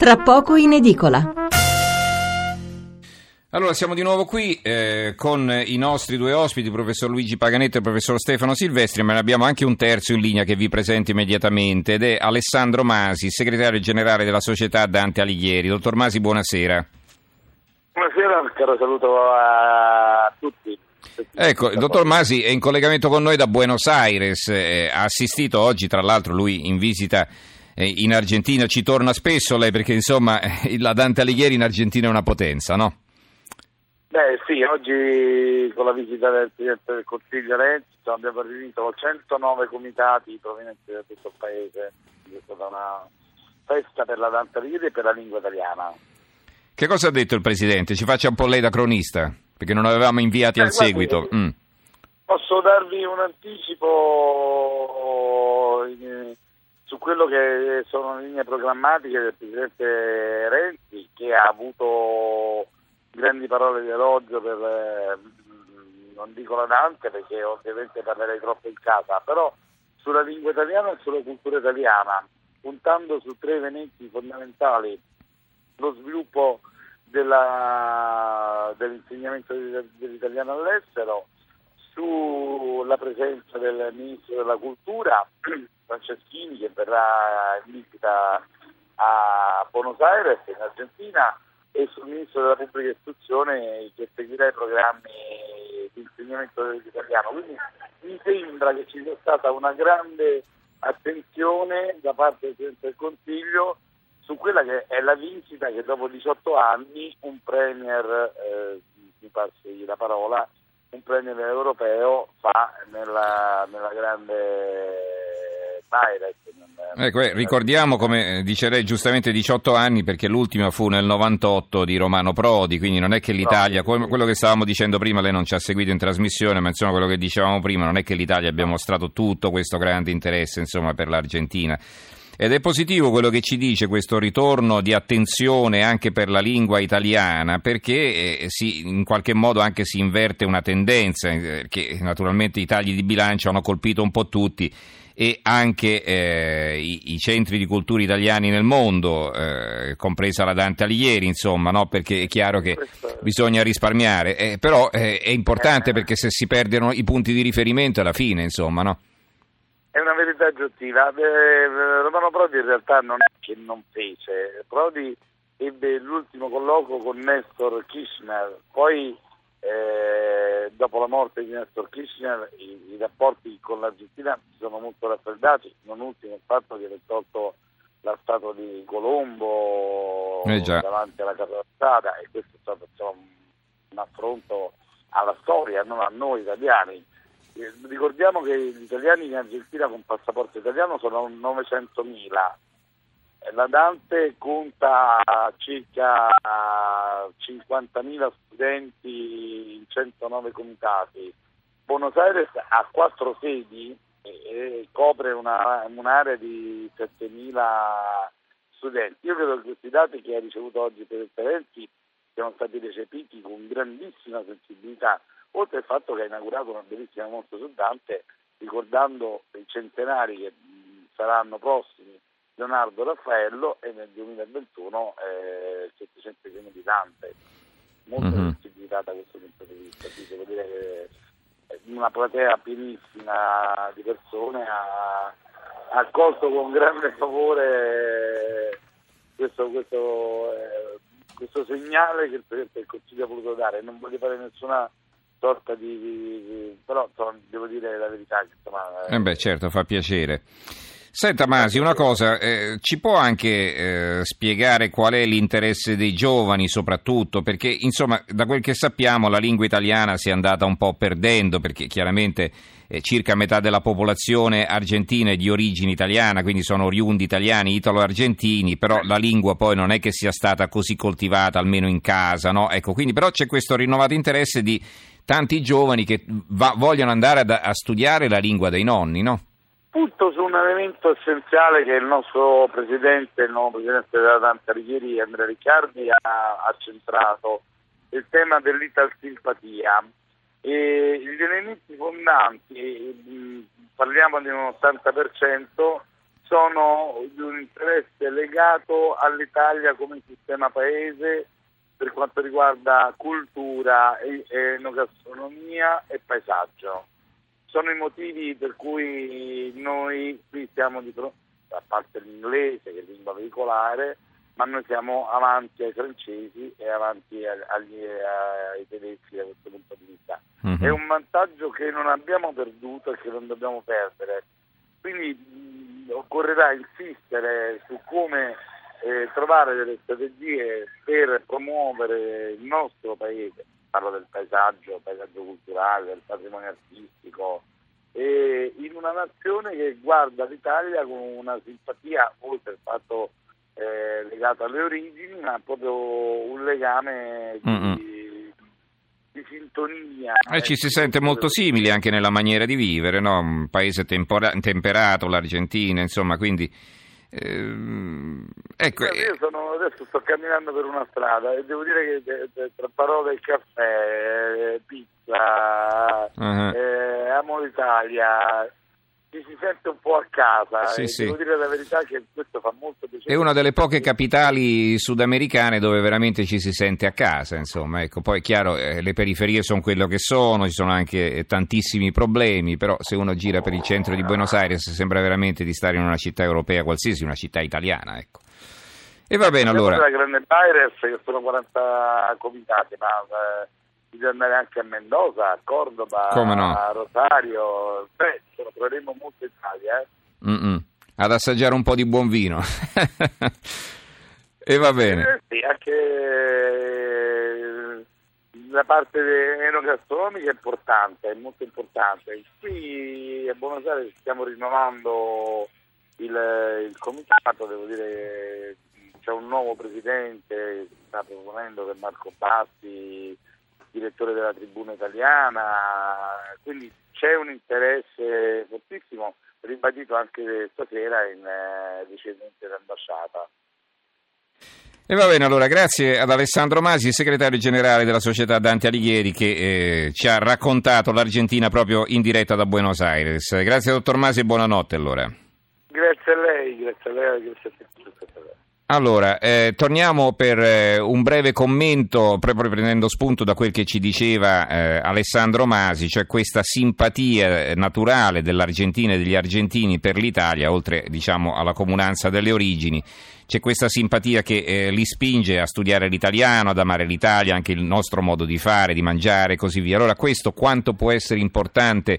tra poco in edicola. Allora, siamo di nuovo qui eh, con i nostri due ospiti, il professor Luigi Paganetto e il professor Stefano Silvestri, ma ne abbiamo anche un terzo in linea che vi presento immediatamente ed è Alessandro Masi, segretario generale della società Dante Alighieri. Dottor Masi, buonasera. Buonasera, caro saluto a tutti. Ecco, il dottor Masi è in collegamento con noi da Buenos Aires, eh, ha assistito oggi, tra l'altro, lui in visita in Argentina, ci torna spesso lei perché insomma la Dante Alighieri in Argentina è una potenza, no? Beh sì, oggi con la visita del Presidente del Consiglio Renzi abbiamo riunito 109 comitati provenienti da tutto il paese, è stata una festa per la Dante Alighieri e per la lingua italiana. Che cosa ha detto il Presidente? Ci faccia un po' lei da cronista, perché non avevamo inviati Beh, al guardi, seguito. Mm. Posso darvi un anticipo in- su quello che sono le linee programmatiche del Presidente Renzi che ha avuto grandi parole di elogio per, eh, non dico la Dante perché ovviamente parlerei troppo in casa, però sulla lingua italiana e sulla cultura italiana, puntando su tre elementi fondamentali, lo sviluppo della- dell'insegnamento dell'italiano all'estero, sulla presenza del Ministro della Cultura, Franceschini, che verrà in visita a Buenos Aires, in Argentina, e sul Ministro della Pubblica Istruzione che seguirà i programmi di insegnamento dell'italiano. Quindi mi sembra che ci sia stata una grande attenzione da parte del Presidente del Consiglio su quella che è la visita che dopo 18 anni un Premier, eh, mi passi la parola, un Premier europeo fa nella, nella grande nel- Ecco, eh, ricordiamo, come dice lei, giustamente 18 anni perché l'ultima fu nel 98 di Romano Prodi, quindi non è che l'Italia, come- quello che stavamo dicendo prima, lei non ci ha seguito in trasmissione, ma insomma quello che dicevamo prima, non è che l'Italia abbia mostrato tutto questo grande interesse insomma, per l'Argentina. Ed è positivo quello che ci dice questo ritorno di attenzione anche per la lingua italiana, perché eh, si- in qualche modo anche si inverte una tendenza, eh, che naturalmente i tagli di bilancio hanno colpito un po' tutti e anche eh, i, i centri di cultura italiani nel mondo, eh, compresa la Dante Alighieri, insomma, no? perché è chiaro che bisogna risparmiare, eh, però eh, è importante perché se si perdono i punti di riferimento alla fine, insomma, no? È una verità oggettiva. Eh, Romano Prodi in realtà non è che non fece. Prodi ebbe l'ultimo colloquio con Nestor Kirchner, poi eh, dopo la morte di Nestor Kirchner i, i rapporti con l'Argentina si sono molto raffreddati, non ultimo il fatto che aveva tolto la statua di Colombo Eh davanti alla Casa Strada e questo è stato insomma, un affronto alla storia, non a noi italiani. Ricordiamo che gli italiani in Argentina con passaporto italiano sono 900.000. Eh, La Dante conta circa 50.000 studenti in 109 comitati. Buenos Aires ha quattro sedi e, copre una- un'area di 7.000 studenti. Io credo che questi dati che ha ricevuto oggi per Renzi siano stati recepiti con grandissima sensibilità, oltre al fatto che ha inaugurato una bellissima mostra su Dante, ricordando i centenari che saranno prossimi Leonardo Raffaello e nel 2021 eh, il 700 di Dante. Molta Mhm. sensibilità da questo punto di vista, quindi devo dire che una platea pienissima di persone ha, ha accolto con grande favore questo, questo, eh, questo segnale che il Presidente del Consiglio ha voluto dare. Non voglio fare nessuna sorta di... di- però insomma, devo dire la verità. Insomma, Eh beh, certo, fa piacere. Senta Masi, una cosa, eh, ci può anche eh, spiegare qual è l'interesse dei giovani soprattutto? Perché insomma, da quel che sappiamo la lingua italiana si è andata un po' perdendo perché chiaramente eh, circa metà della popolazione argentina è di origine italiana, quindi sono oriundi italiani, italo-argentini, però la lingua poi non è che sia stata così coltivata, almeno in casa, no? Ecco, quindi però c'è questo rinnovato interesse di tanti giovani che va- vogliono andare ad- a studiare la lingua dei nonni, no? Punto su un elemento essenziale che il nostro presidente, il nuovo presidente della Dante Alighieri, Andrea Riccardi, ha, ha centrato, il tema dell'ital simpatia. E gli elementi fondanti, parliamo di un 80%, sono di un interesse legato all'Italia come sistema paese per quanto riguarda cultura, enogastronomia e paesaggio. Sono i motivi per cui noi qui siamo di fronte, a parte l'inglese che è lingua veicolare, ma noi siamo avanti ai francesi e avanti agli, ai tedeschi da questo punto di vista. Mm-hmm. È un vantaggio che non abbiamo perduto e che non dobbiamo perdere. Quindi mh, occorrerà insistere su come eh, trovare delle strategie per promuovere il nostro paese, parlo del paesaggio, paesaggio culturale, del patrimonio artistico, e in una nazione che guarda l'Italia con una simpatia, oltre al fatto eh, legato alle origini, ma proprio un legame di, di sintonia. E ci si sente molto simili anche nella maniera di vivere, no? un paese tempora- temperato, l'Argentina, insomma, quindi Ehm, ecco, io sono, adesso sto camminando per una strada e devo dire che tra parole caffè, eh, pizza, uh-huh. eh, amo l'Italia, ci si sente un po' a casa. Sì, sì. Devo dire la verità che questo fa molto piacere. È una delle poche capitali sudamericane dove veramente ci si sente a casa, insomma. Ecco, poi è chiaro, eh, le periferie sono quello che sono, ci sono anche eh, tantissimi problemi, però se uno gira per il centro di Buenos Aires sembra veramente di stare in una città europea qualsiasi, una città italiana, ecco. E va bene allora. La Grande Aires, che sono 40 comitati, ma... Eh bisogna andare anche a Mendoza, a Cordoba, no? a Rosario, beh, ce troveremo molto in Italia. Eh? Ad assaggiare un po' di buon vino. e va bene. Eh, sì, anche eh, la parte enogastronomica è importante, è molto importante. Qui a Buenos Aires stiamo rinnovando il, il comitato, devo dire c'è un nuovo presidente, sta proponendo che Marco Bassi direttore della tribuna italiana, quindi c'è un interesse fortissimo, ribadito anche stasera in eh, ricevimento d'ambasciata. E va bene, allora grazie ad Alessandro Masi, segretario generale della società Dante Alighieri, che eh, ci ha raccontato l'Argentina proprio in diretta da Buenos Aires. Grazie dottor Masi e buonanotte allora. Grazie a lei, grazie a lei, grazie a tutti. Allora, eh, torniamo per eh, un breve commento, proprio prendendo spunto da quel che ci diceva eh, Alessandro Masi, cioè questa simpatia eh, naturale dell'Argentina e degli argentini per l'Italia, oltre diciamo, alla comunanza delle origini. C'è questa simpatia che eh, li spinge a studiare l'italiano, ad amare l'Italia, anche il nostro modo di fare, di mangiare e così via. Allora, questo quanto può essere importante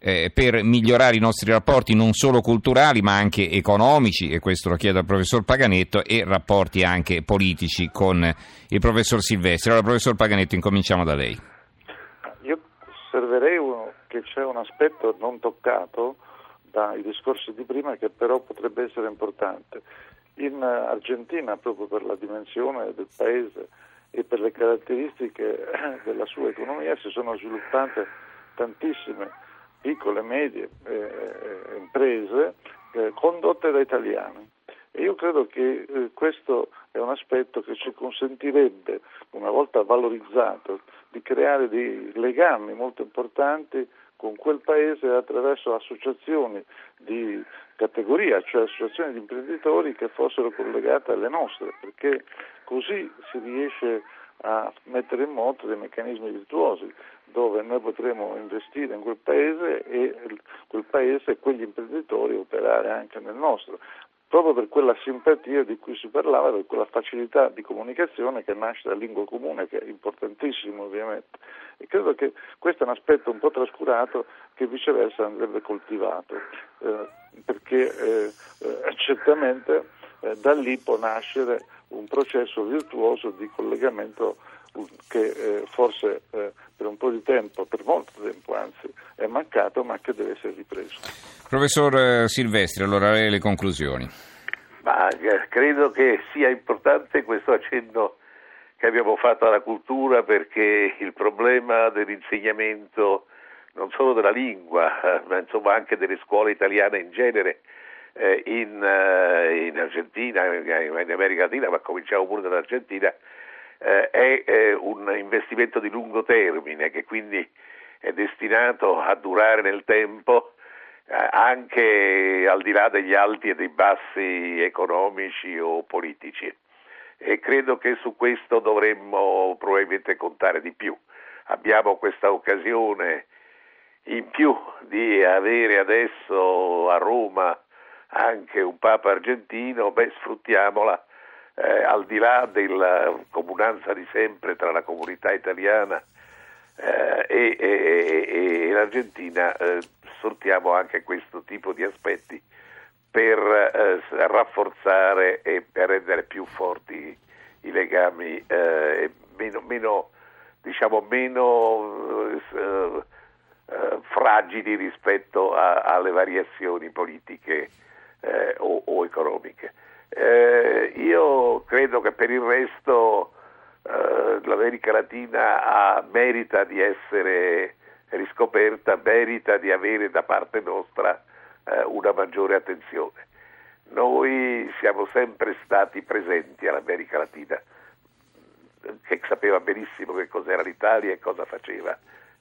eh, per migliorare i nostri rapporti non solo culturali ma anche economici, e questo lo chiedo al professor Paganetto, e rapporti anche politici con il professor Silvestri. Allora, professor Paganetto, incominciamo da lei. Io osserverei che c'è un aspetto non toccato dai discorsi di prima che però potrebbe essere importante. In Argentina, proprio per la dimensione del paese e per le caratteristiche della sua economia, si sono sviluppate tantissime piccole e medie eh, eh, imprese eh, condotte da italiani. E io credo che eh, questo è un aspetto che ci consentirebbe, una volta valorizzato, di creare dei legami molto importanti con quel paese attraverso associazioni di categoria, cioè associazioni di imprenditori che fossero collegate alle nostre, perché così si riesce a mettere in moto dei meccanismi virtuosi dove noi potremo investire in quel paese e quel paese e quegli imprenditori operare anche nel nostro, proprio per quella simpatia di cui si parlava, per quella facilità di comunicazione che nasce dalla lingua comune, che è importantissimo ovviamente. E credo che questo è un aspetto un po' trascurato che viceversa andrebbe coltivato, eh, perché eh, eh, certamente eh, da lì può nascere un processo virtuoso di collegamento che eh, forse eh, per un po' di tempo, per molto tempo anzi, è mancato ma che deve essere ripreso. Professor eh, Silvestri, allora le conclusioni. Ma, eh, credo che sia importante questo accenno che abbiamo fatto alla cultura perché il problema dell'insegnamento non solo della lingua, eh, ma insomma anche delle scuole italiane in genere, eh, in, eh, in, Argentina, in America Latina, ma cominciamo pure dall'Argentina, eh, è eh, un investimento di lungo termine che quindi è destinato a durare nel tempo eh, anche al di là degli alti e dei bassi economici o politici. E credo che su questo dovremmo probabilmente contare di più. Abbiamo questa occasione in più di avere adesso a Roma anche un Papa argentino, beh, sfruttiamola. Eh, al di là della comunanza di sempre tra la comunità italiana eh, e, e, e, l'Argentina, eh, sfruttiamo anche questo tipo di aspetti per eh, rafforzare e per rendere più forti i legami eh, meno, meno, diciamo, meno eh, fragili rispetto a, alle variazioni politiche o, o economiche. Eh, io credo che per il resto eh, l'America Latina ha, merita di essere riscoperta, merita di avere da parte nostra eh, una maggiore attenzione. Noi siamo sempre stati presenti all'America Latina, che sapeva benissimo che cos'era l'Italia e cosa faceva.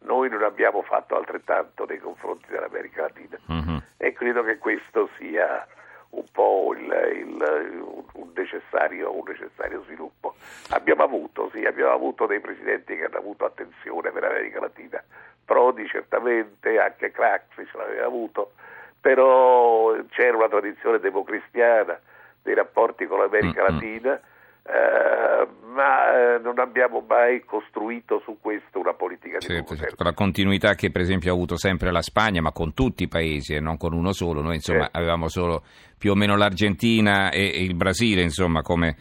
Noi non abbiamo fatto altrettanto nei confronti dell'America Latina uh-huh. E credo che questo sia un po' il, il, un, necessario, un, necessario, sviluppo. Abbiamo avuto, sì, abbiamo avuto dei presidenti che hanno avuto attenzione per l'America Latina, Prodi certamente, anche Craxi ce l'aveva avuto, però c'era una tradizione democristiana dei rapporti con l'America mm-hmm. Latina eh, ma eh, non abbiamo mai costruito su questo una politica di certo, certo. La continuità che per esempio ha avuto sempre la Spagna, ma con tutti i paesi e non con uno solo. Noi insomma certo. avevamo solo più o meno l'Argentina e, e il Brasile insomma come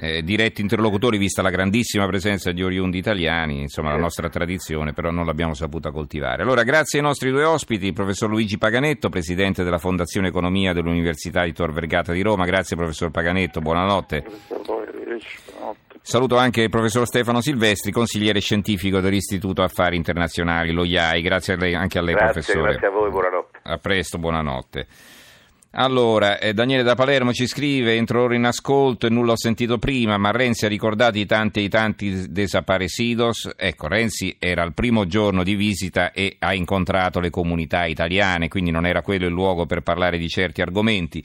eh, diretti interlocutori vista la grandissima presenza di oriundi italiani, insomma la nostra tradizione, però non l'abbiamo saputa coltivare. Allora grazie ai nostri due ospiti, il professor Luigi Paganetto, presidente della Fondazione Economia dell'Università di Tor Vergata di Roma. Grazie professor Paganetto, buonanotte. Saluto anche il professor Stefano Silvestri, consigliere scientifico dell'Istituto Affari Internazionali, lo IAI. Grazie a lei, anche a lei grazie, professore. Grazie a voi, buonanotte. A presto, buonanotte. Allora, eh, Daniele da Palermo ci scrive, entro ora in ascolto e nulla ho sentito prima, ma Renzi ha ricordato i tanti e i tanti desaparecidos. Ecco, Renzi era il primo giorno di visita e ha incontrato le comunità italiane, quindi non era quello il luogo per parlare di certi argomenti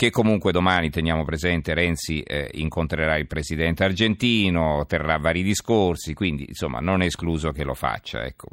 che comunque domani teniamo presente Renzi eh, incontrerà il presidente argentino, terrà vari discorsi, quindi insomma non è escluso che lo faccia. Ecco.